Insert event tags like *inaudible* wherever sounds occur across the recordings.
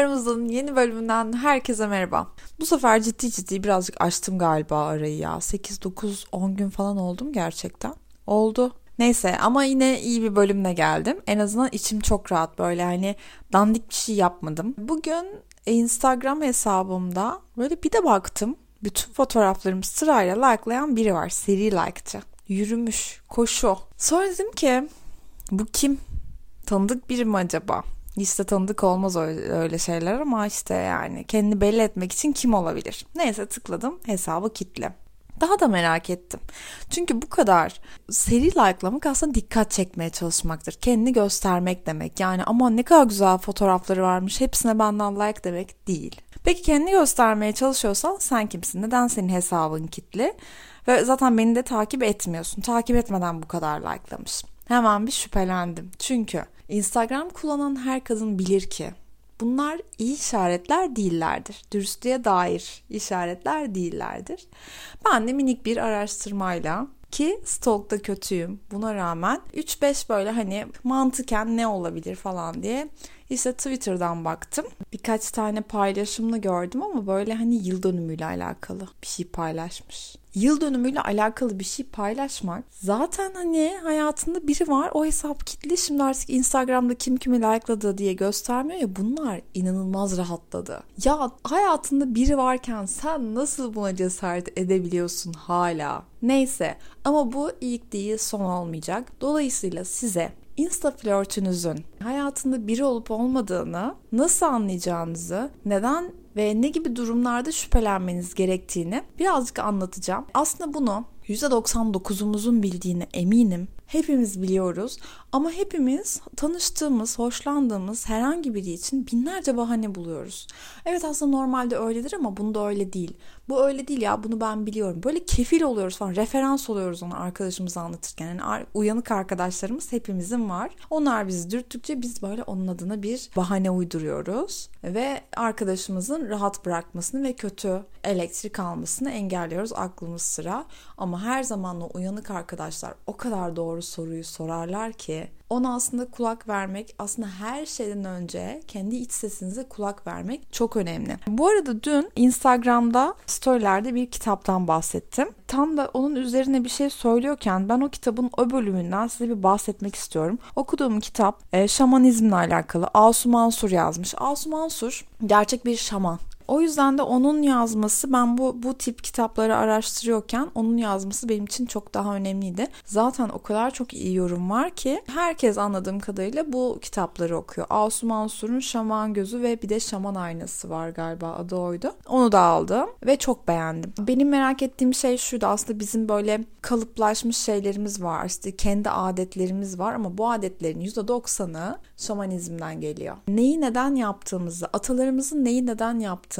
Aramızın yeni bölümünden herkese merhaba. Bu sefer ciddi ciddi birazcık açtım galiba arayı ya. 8, 9, 10 gün falan oldum gerçekten. Oldu. Neyse ama yine iyi bir bölümle geldim. En azından içim çok rahat böyle hani dandik bir şey yapmadım. Bugün Instagram hesabımda böyle bir de baktım. Bütün fotoğraflarımı sırayla likelayan biri var. Seri like'cı. Yürümüş, koşu. Sonra dedim ki bu kim? Tanıdık biri mi acaba? Liste tanıdık olmaz öyle, şeyler ama işte yani kendini belli etmek için kim olabilir? Neyse tıkladım hesabı kitle. Daha da merak ettim. Çünkü bu kadar seri likelamak aslında dikkat çekmeye çalışmaktır. Kendini göstermek demek. Yani ama ne kadar güzel fotoğrafları varmış hepsine benden like demek değil. Peki kendini göstermeye çalışıyorsan sen kimsin? Neden senin hesabın kitli? Ve zaten beni de takip etmiyorsun. Takip etmeden bu kadar likelamış. Hemen bir şüphelendim. Çünkü Instagram kullanan her kadın bilir ki bunlar iyi işaretler değillerdir. Dürüstlüğe dair işaretler değillerdir. Ben de minik bir araştırmayla ki stalk'ta kötüyüm. Buna rağmen 3-5 böyle hani mantıken ne olabilir falan diye işte Twitter'dan baktım. Birkaç tane paylaşımını gördüm ama böyle hani yıl dönümüyle alakalı bir şey paylaşmış yıl dönümüyle alakalı bir şey paylaşmak zaten hani hayatında biri var o hesap kitli şimdi artık Instagram'da kim kimi likeladı diye göstermiyor ya bunlar inanılmaz rahatladı. Ya hayatında biri varken sen nasıl buna cesaret edebiliyorsun hala? Neyse ama bu ilk değil son olmayacak. Dolayısıyla size Insta flörtünüzün hayatında biri olup olmadığını nasıl anlayacağınızı, neden ve ne gibi durumlarda şüphelenmeniz gerektiğini birazcık anlatacağım. Aslında bunu %99'umuzun bildiğine eminim. Hepimiz biliyoruz ama hepimiz tanıştığımız, hoşlandığımız herhangi biri için binlerce bahane buluyoruz. Evet aslında normalde öyledir ama bunda öyle değil. Bu öyle değil ya bunu ben biliyorum. Böyle kefil oluyoruz falan referans oluyoruz ona arkadaşımıza anlatırken. Yani uyanık arkadaşlarımız hepimizin var. Onlar bizi dürttükçe biz böyle onun adına bir bahane uyduruyoruz. Ve arkadaşımızın rahat bırakmasını ve kötü elektrik almasını engelliyoruz aklımız sıra. Ama her zamanla uyanık arkadaşlar o kadar doğru soruyu sorarlar ki ona aslında kulak vermek, aslında her şeyden önce kendi iç sesinize kulak vermek çok önemli. Bu arada dün Instagram'da storylerde bir kitaptan bahsettim. Tam da onun üzerine bir şey söylüyorken ben o kitabın o bölümünden size bir bahsetmek istiyorum. Okuduğum kitap e, şamanizmle alakalı. Asu Mansur yazmış. Asu Mansur gerçek bir şaman. O yüzden de onun yazması ben bu bu tip kitapları araştırıyorken onun yazması benim için çok daha önemliydi. Zaten o kadar çok iyi yorum var ki herkes anladığım kadarıyla bu kitapları okuyor. Asu Mansur'un Şaman Gözü ve bir de Şaman Aynası var galiba adı oydu. Onu da aldım ve çok beğendim. Benim merak ettiğim şey şuydu aslında bizim böyle kalıplaşmış şeylerimiz var. İşte kendi adetlerimiz var ama bu adetlerin %90'ı şamanizmden geliyor. Neyi neden yaptığımızı, atalarımızın neyi neden yaptığını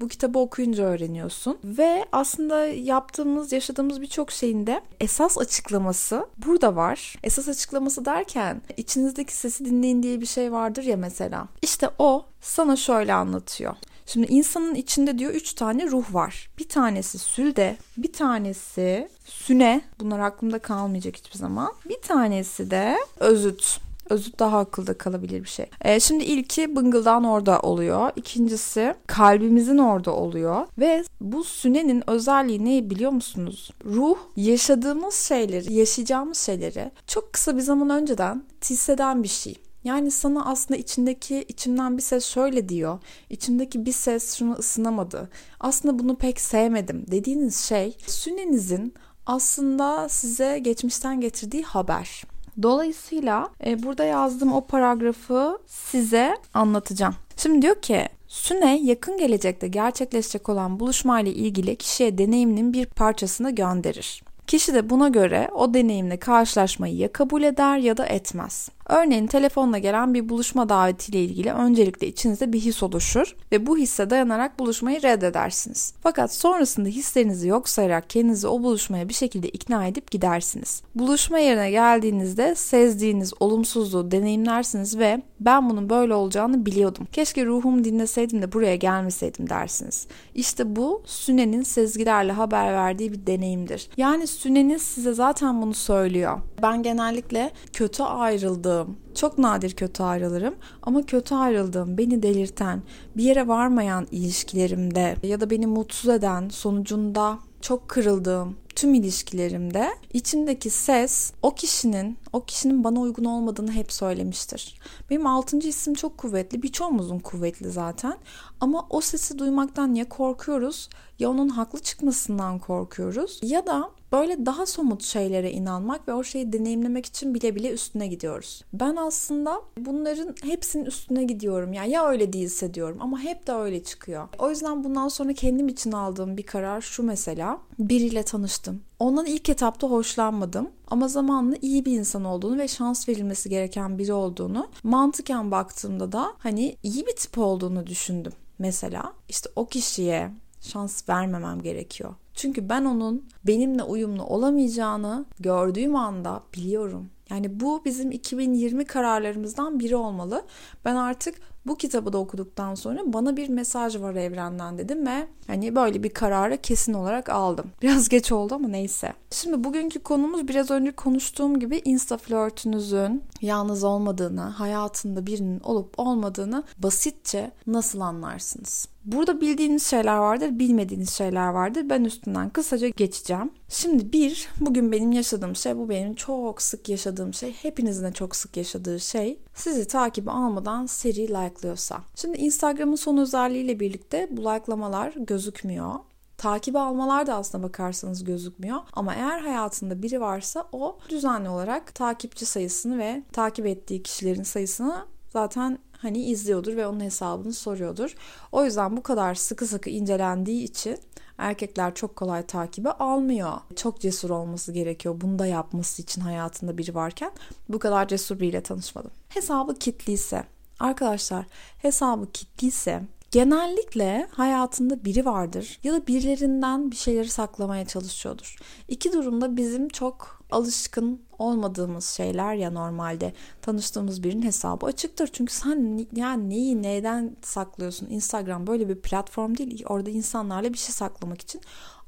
bu kitabı okuyunca öğreniyorsun ve aslında yaptığımız, yaşadığımız birçok şeyin de esas açıklaması burada var. Esas açıklaması derken içinizdeki sesi dinleyin diye bir şey vardır ya mesela. İşte o sana şöyle anlatıyor. Şimdi insanın içinde diyor üç tane ruh var. Bir tanesi sülde, bir tanesi süne. Bunlar aklımda kalmayacak hiçbir zaman. Bir tanesi de özüt. Özüt daha akılda kalabilir bir şey. E, şimdi ilki bıngıldan orada oluyor. İkincisi kalbimizin orada oluyor. Ve bu sünenin özelliği ne biliyor musunuz? Ruh yaşadığımız şeyleri, yaşayacağımız şeyleri çok kısa bir zaman önceden hisseden bir şey. Yani sana aslında içindeki içimden bir ses şöyle diyor. İçimdeki bir ses şunu ısınamadı. Aslında bunu pek sevmedim dediğiniz şey sünenizin aslında size geçmişten getirdiği haber. Dolayısıyla e, burada yazdığım o paragrafı size anlatacağım. Şimdi diyor ki Süne yakın gelecekte gerçekleşecek olan buluşmayla ilgili kişiye deneyiminin bir parçasını gönderir. Kişi de buna göre o deneyimle karşılaşmayı ya kabul eder ya da etmez. Örneğin telefonla gelen bir buluşma davetiyle ilgili öncelikle içinizde bir his oluşur ve bu hisse dayanarak buluşmayı reddedersiniz. Fakat sonrasında hislerinizi yok sayarak kendinizi o buluşmaya bir şekilde ikna edip gidersiniz. Buluşma yerine geldiğinizde sezdiğiniz olumsuzluğu deneyimlersiniz ve ben bunun böyle olacağını biliyordum. Keşke ruhumu dinleseydim de buraya gelmeseydim dersiniz. İşte bu Süne'nin sezgilerle haber verdiği bir deneyimdir. Yani Süne'niz size zaten bunu söylüyor. Ben genellikle kötü ayrıldığı ayrıldığım, çok nadir kötü ayrılırım ama kötü ayrıldığım, beni delirten, bir yere varmayan ilişkilerimde ya da beni mutsuz eden sonucunda çok kırıldığım tüm ilişkilerimde içimdeki ses o kişinin o kişinin bana uygun olmadığını hep söylemiştir. Benim altıncı isim çok kuvvetli. Birçoğumuzun kuvvetli zaten. Ama o sesi duymaktan ya korkuyoruz ya onun haklı çıkmasından korkuyoruz ya da böyle daha somut şeylere inanmak ve o şeyi deneyimlemek için bile bile üstüne gidiyoruz. Ben aslında bunların hepsinin üstüne gidiyorum. Yani ya öyle değilse diyorum ama hep de öyle çıkıyor. O yüzden bundan sonra kendim için aldığım bir karar şu mesela. Biriyle tanıştım. Ondan ilk etapta hoşlanmadım ama zamanla iyi bir insan olduğunu ve şans verilmesi gereken biri olduğunu mantıken baktığımda da hani iyi bir tip olduğunu düşündüm. Mesela işte o kişiye şans vermemem gerekiyor. Çünkü ben onun benimle uyumlu olamayacağını gördüğüm anda biliyorum. Yani bu bizim 2020 kararlarımızdan biri olmalı. Ben artık bu kitabı da okuduktan sonra bana bir mesaj var evrenden dedim ve hani böyle bir kararı kesin olarak aldım. *laughs* Biraz geç oldu ama neyse. Şimdi bugünkü konumuz biraz önce konuştuğum gibi insta flörtünüzün yalnız olmadığını, hayatında birinin olup olmadığını basitçe nasıl anlarsınız? Burada bildiğiniz şeyler vardır, bilmediğiniz şeyler vardır. Ben üstünden kısaca geçeceğim. Şimdi bir, bugün benim yaşadığım şey, bu benim çok sık yaşadığım şey, hepinizin de çok sık yaşadığı şey. Sizi takibi almadan seri like'lıyorsa. Şimdi Instagram'ın son özelliğiyle birlikte bu like'lamalar gözükmüyor. Takip almalar da aslına bakarsanız gözükmüyor. Ama eğer hayatında biri varsa o düzenli olarak takipçi sayısını ve takip ettiği kişilerin sayısını zaten hani izliyordur ve onun hesabını soruyordur. O yüzden bu kadar sıkı sıkı incelendiği için erkekler çok kolay takibi almıyor. Çok cesur olması gerekiyor. Bunu da yapması için hayatında biri varken bu kadar cesur biriyle tanışmadım. Hesabı kilitliyse arkadaşlar hesabı kilitliyse genellikle hayatında biri vardır ya da birilerinden bir şeyleri saklamaya çalışıyordur. İki durumda bizim çok alışkın olmadığımız şeyler ya normalde tanıştığımız birinin hesabı açıktır. Çünkü sen yani neyi neyden saklıyorsun? Instagram böyle bir platform değil. Orada insanlarla bir şey saklamak için.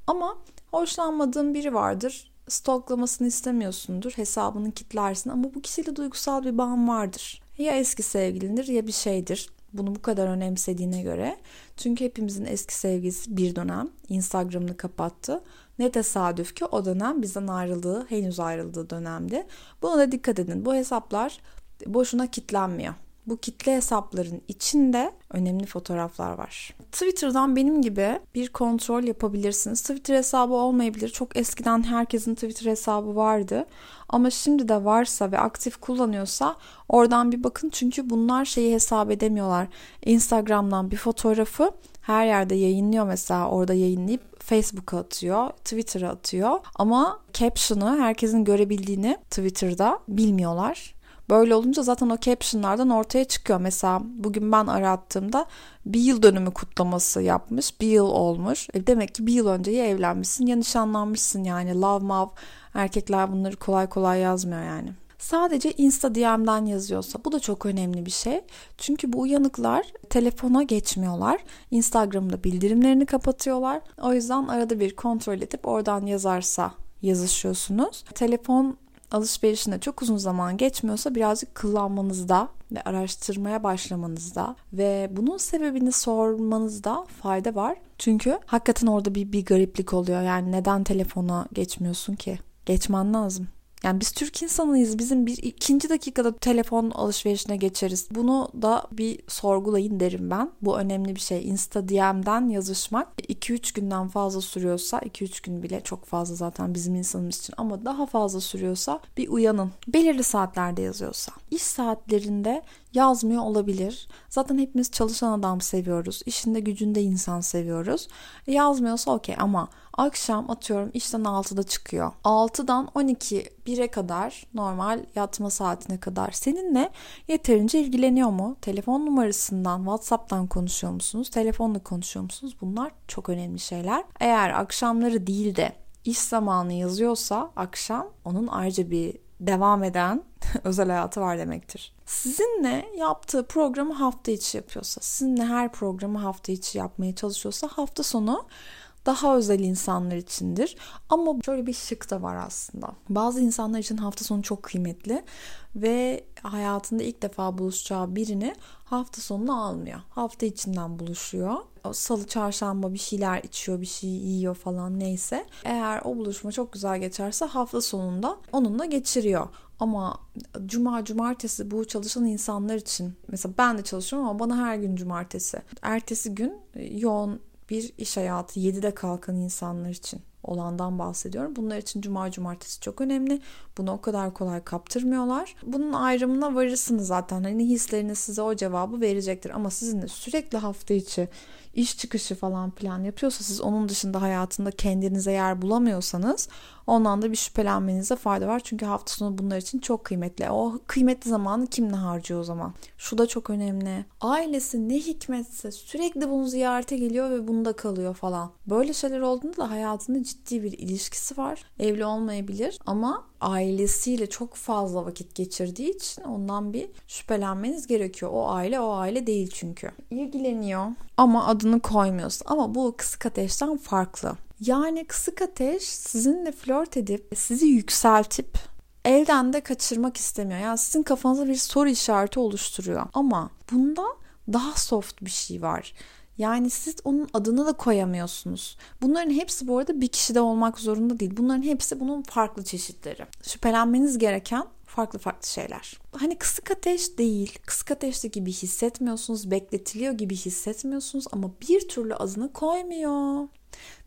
Ama hoşlanmadığın biri vardır. Stalklamasını istemiyorsundur. Hesabını kitlersin ama bu kişiyle duygusal bir bağın vardır. Ya eski sevgilindir ya bir şeydir bunu bu kadar önemsediğine göre. Çünkü hepimizin eski sevgilisi bir dönem Instagram'ını kapattı. Ne tesadüf ki o dönem bizden ayrıldığı, henüz ayrıldığı dönemde. Buna da dikkat edin. Bu hesaplar boşuna kitlenmiyor. Bu kitle hesapların içinde önemli fotoğraflar var. Twitter'dan benim gibi bir kontrol yapabilirsiniz. Twitter hesabı olmayabilir. Çok eskiden herkesin Twitter hesabı vardı. Ama şimdi de varsa ve aktif kullanıyorsa oradan bir bakın. Çünkü bunlar şeyi hesap edemiyorlar. Instagram'dan bir fotoğrafı her yerde yayınlıyor mesela orada yayınlayıp Facebook'a atıyor, Twitter'a atıyor ama caption'ı herkesin görebildiğini Twitter'da bilmiyorlar. Böyle olunca zaten o captionlardan ortaya çıkıyor. Mesela bugün ben arattığımda bir yıl dönümü kutlaması yapmış. Bir yıl olmuş. E demek ki bir yıl önce ya evlenmişsin ya nişanlanmışsın yani. Love mav erkekler bunları kolay kolay yazmıyor yani. Sadece Insta DM'den yazıyorsa bu da çok önemli bir şey. Çünkü bu uyanıklar telefona geçmiyorlar. Instagram'da bildirimlerini kapatıyorlar. O yüzden arada bir kontrol edip oradan yazarsa yazışıyorsunuz. Telefon alışverişinde çok uzun zaman geçmiyorsa birazcık kullanmanızda ve araştırmaya başlamanızda ve bunun sebebini sormanızda fayda var. Çünkü hakikaten orada bir, bir gariplik oluyor. Yani neden telefona geçmiyorsun ki? Geçmen lazım. Yani biz Türk insanıyız. Bizim bir ikinci dakikada telefon alışverişine geçeriz. Bunu da bir sorgulayın derim ben. Bu önemli bir şey. Insta DM'den yazışmak 2-3 günden fazla sürüyorsa 2-3 gün bile çok fazla zaten bizim insanımız için ama daha fazla sürüyorsa bir uyanın. Belirli saatlerde yazıyorsa. İş saatlerinde yazmıyor olabilir. Zaten hepimiz çalışan adam seviyoruz. İşinde gücünde insan seviyoruz. E yazmıyorsa okey ama akşam atıyorum işten 6'da çıkıyor. 6'dan 12 1'e kadar normal yatma saatine kadar seninle yeterince ilgileniyor mu? Telefon numarasından WhatsApp'tan konuşuyor musunuz? Telefonla konuşuyor musunuz? Bunlar çok önemli şeyler. Eğer akşamları değil de iş zamanı yazıyorsa akşam onun ayrıca bir devam eden *laughs* özel hayatı var demektir. Sizinle yaptığı programı hafta içi yapıyorsa, sizinle her programı hafta içi yapmaya çalışıyorsa hafta sonu daha özel insanlar içindir. Ama şöyle bir şık da var aslında. Bazı insanlar için hafta sonu çok kıymetli ve hayatında ilk defa buluşacağı birini hafta sonuna almıyor. Hafta içinden buluşuyor. Salı çarşamba bir şeyler içiyor, bir şey yiyor falan neyse. Eğer o buluşma çok güzel geçerse hafta sonunda onunla geçiriyor. Ama cuma cumartesi bu çalışan insanlar için mesela ben de çalışıyorum ama bana her gün cumartesi. Ertesi gün yoğun bir iş hayatı 7'de kalkan insanlar için olandan bahsediyorum. Bunlar için cuma cumartesi çok önemli. Bunu o kadar kolay kaptırmıyorlar. Bunun ayrımına varırsınız zaten. Hani hisleriniz size o cevabı verecektir. Ama sizin sürekli hafta içi iş çıkışı falan plan yapıyorsa siz onun dışında hayatında kendinize yer bulamıyorsanız ondan da bir şüphelenmenize fayda var. Çünkü hafta sonu bunlar için çok kıymetli. O kıymetli zamanı kimle harcıyor o zaman? Şu da çok önemli. Ailesi ne hikmetse sürekli bunu ziyarete geliyor ve bunda kalıyor falan. Böyle şeyler olduğunda da hayatında ciddi bir ilişkisi var. Evli olmayabilir ama ailesiyle çok fazla vakit geçirdiği için ondan bir şüphelenmeniz gerekiyor. O aile o aile değil çünkü. İlgileniyor ama adını koymuyorsun. Ama bu kısık ateşten farklı. Yani kısık ateş sizinle flört edip sizi yükseltip elden de kaçırmak istemiyor. Yani sizin kafanızda bir soru işareti oluşturuyor. Ama bunda daha soft bir şey var. Yani siz onun adını da koyamıyorsunuz. Bunların hepsi bu arada bir kişide olmak zorunda değil. Bunların hepsi bunun farklı çeşitleri. Şüphelenmeniz gereken farklı farklı şeyler. Hani kısık ateş değil, kısık ateşte gibi hissetmiyorsunuz, bekletiliyor gibi hissetmiyorsunuz ama bir türlü adını koymuyor.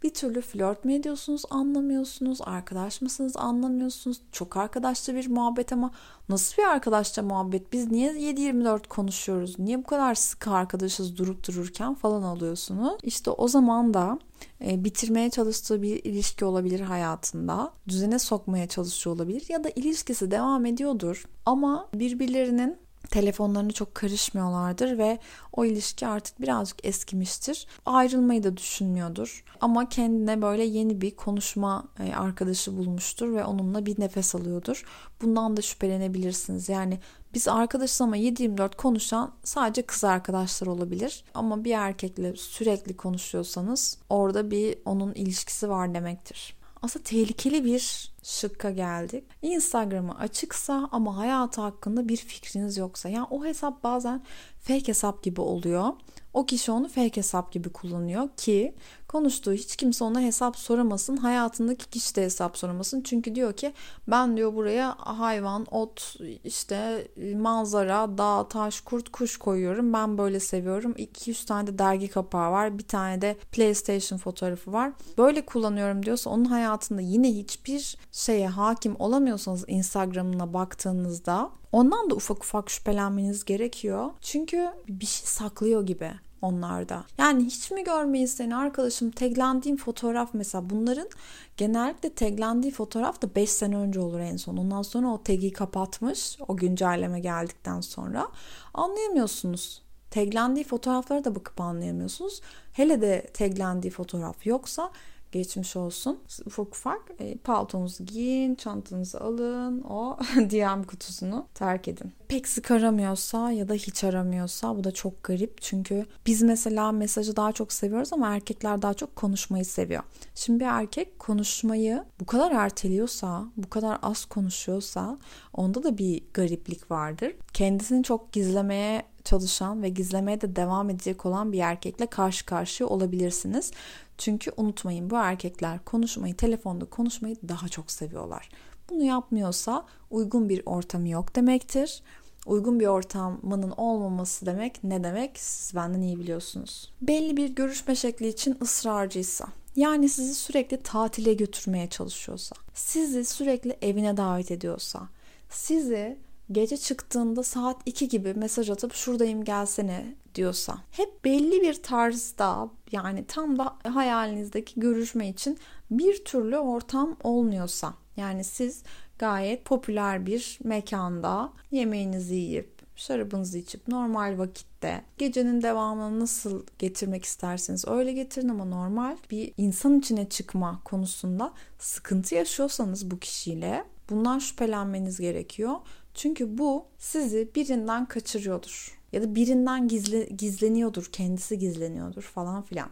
Bir türlü flört mü ediyorsunuz anlamıyorsunuz. Arkadaş mısınız anlamıyorsunuz. Çok arkadaşça bir muhabbet ama nasıl bir arkadaşça muhabbet? Biz niye 7-24 konuşuyoruz? Niye bu kadar sık arkadaşız durup dururken falan alıyorsunuz? İşte o zaman da e, bitirmeye çalıştığı bir ilişki olabilir hayatında. Düzene sokmaya çalışıyor olabilir ya da ilişkisi devam ediyordur ama birbirlerinin telefonlarını çok karışmıyorlardır ve o ilişki artık birazcık eskimiştir. Ayrılmayı da düşünmüyordur. Ama kendine böyle yeni bir konuşma e, arkadaşı bulmuştur ve onunla bir nefes alıyordur. Bundan da şüphelenebilirsiniz. Yani biz arkadaşız ama 7-24 konuşan sadece kız arkadaşlar olabilir. Ama bir erkekle sürekli konuşuyorsanız orada bir onun ilişkisi var demektir. Aslında tehlikeli bir şıkka geldik. Instagram'ı açıksa ama hayatı hakkında bir fikriniz yoksa. Yani o hesap bazen fake hesap gibi oluyor. O kişi onu fake hesap gibi kullanıyor ki konuştuğu hiç kimse ona hesap soramasın. Hayatındaki kişi de hesap soramasın. Çünkü diyor ki ben diyor buraya hayvan, ot, işte manzara, dağ, taş, kurt, kuş koyuyorum. Ben böyle seviyorum. 200 tane de dergi kapağı var. Bir tane de PlayStation fotoğrafı var. Böyle kullanıyorum diyorsa onun hayatında yine hiçbir şeye hakim olamıyorsanız Instagram'ına baktığınızda ondan da ufak ufak şüphelenmeniz gerekiyor. Çünkü bir şey saklıyor gibi onlarda. Yani hiç mi görmeyiz seni arkadaşım taglendiğim fotoğraf mesela bunların genellikle taglendiği fotoğraf da 5 sene önce olur en son. Ondan sonra o tagi kapatmış o güncelleme geldikten sonra anlayamıyorsunuz. Taglendiği fotoğraflara da bakıp anlayamıyorsunuz. Hele de taglendiği fotoğraf yoksa geçmiş olsun. Ufak ufak e, paltonuzu giyin, çantanızı alın, o *laughs* DM kutusunu terk edin. Pek sık aramıyorsa ya da hiç aramıyorsa bu da çok garip. Çünkü biz mesela mesajı daha çok seviyoruz ama erkekler daha çok konuşmayı seviyor. Şimdi bir erkek konuşmayı bu kadar erteliyorsa, bu kadar az konuşuyorsa onda da bir gariplik vardır. Kendisini çok gizlemeye çalışan ve gizlemeye de devam edecek olan bir erkekle karşı karşıya olabilirsiniz. Çünkü unutmayın bu erkekler konuşmayı, telefonda konuşmayı daha çok seviyorlar. Bunu yapmıyorsa uygun bir ortamı yok demektir. Uygun bir ortamının olmaması demek ne demek siz benden iyi biliyorsunuz. Belli bir görüşme şekli için ısrarcıysa, yani sizi sürekli tatile götürmeye çalışıyorsa, sizi sürekli evine davet ediyorsa, sizi gece çıktığında saat 2 gibi mesaj atıp şuradayım gelsene diyorsa hep belli bir tarzda yani tam da hayalinizdeki görüşme için bir türlü ortam olmuyorsa yani siz gayet popüler bir mekanda yemeğinizi yiyip şarabınızı içip normal vakitte gecenin devamını nasıl getirmek isterseniz öyle getirin ama normal bir insan içine çıkma konusunda sıkıntı yaşıyorsanız bu kişiyle bundan şüphelenmeniz gerekiyor. Çünkü bu sizi birinden kaçırıyordur. Ya da birinden gizle, gizleniyordur, kendisi gizleniyordur falan filan.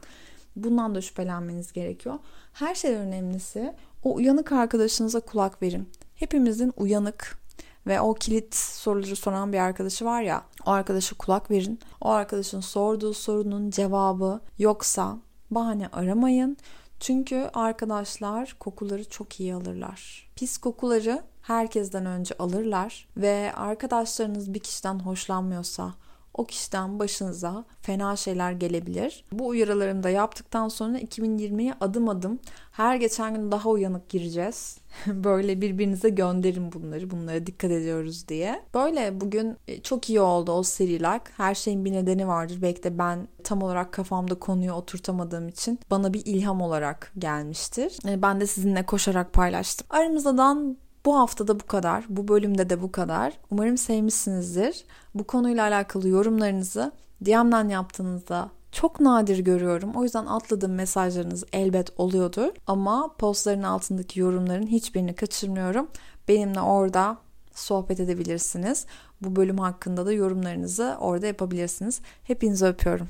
Bundan da şüphelenmeniz gerekiyor. Her şeyden önemlisi o uyanık arkadaşınıza kulak verin. Hepimizin uyanık, ve o kilit soruları soran bir arkadaşı var ya o arkadaşa kulak verin. O arkadaşın sorduğu sorunun cevabı yoksa bahane aramayın. Çünkü arkadaşlar kokuları çok iyi alırlar. Pis kokuları herkesten önce alırlar ve arkadaşlarınız bir kişiden hoşlanmıyorsa o kişiden başınıza fena şeyler gelebilir. Bu uyarılarımı da yaptıktan sonra 2020'ye adım adım her geçen gün daha uyanık gireceğiz. *laughs* Böyle birbirinize gönderin bunları. Bunlara dikkat ediyoruz diye. Böyle bugün e, çok iyi oldu o seriler. Her şeyin bir nedeni vardır. Belki de ben tam olarak kafamda konuyu oturtamadığım için bana bir ilham olarak gelmiştir. E, ben de sizinle koşarak paylaştım. Aramızdan bu haftada bu kadar. Bu bölümde de bu kadar. Umarım sevmişsinizdir. Bu konuyla alakalı yorumlarınızı DM'den yaptığınızda çok nadir görüyorum. O yüzden atladığım mesajlarınız elbet oluyordur. Ama postların altındaki yorumların hiçbirini kaçırmıyorum. Benimle orada sohbet edebilirsiniz. Bu bölüm hakkında da yorumlarınızı orada yapabilirsiniz. Hepinizi öpüyorum.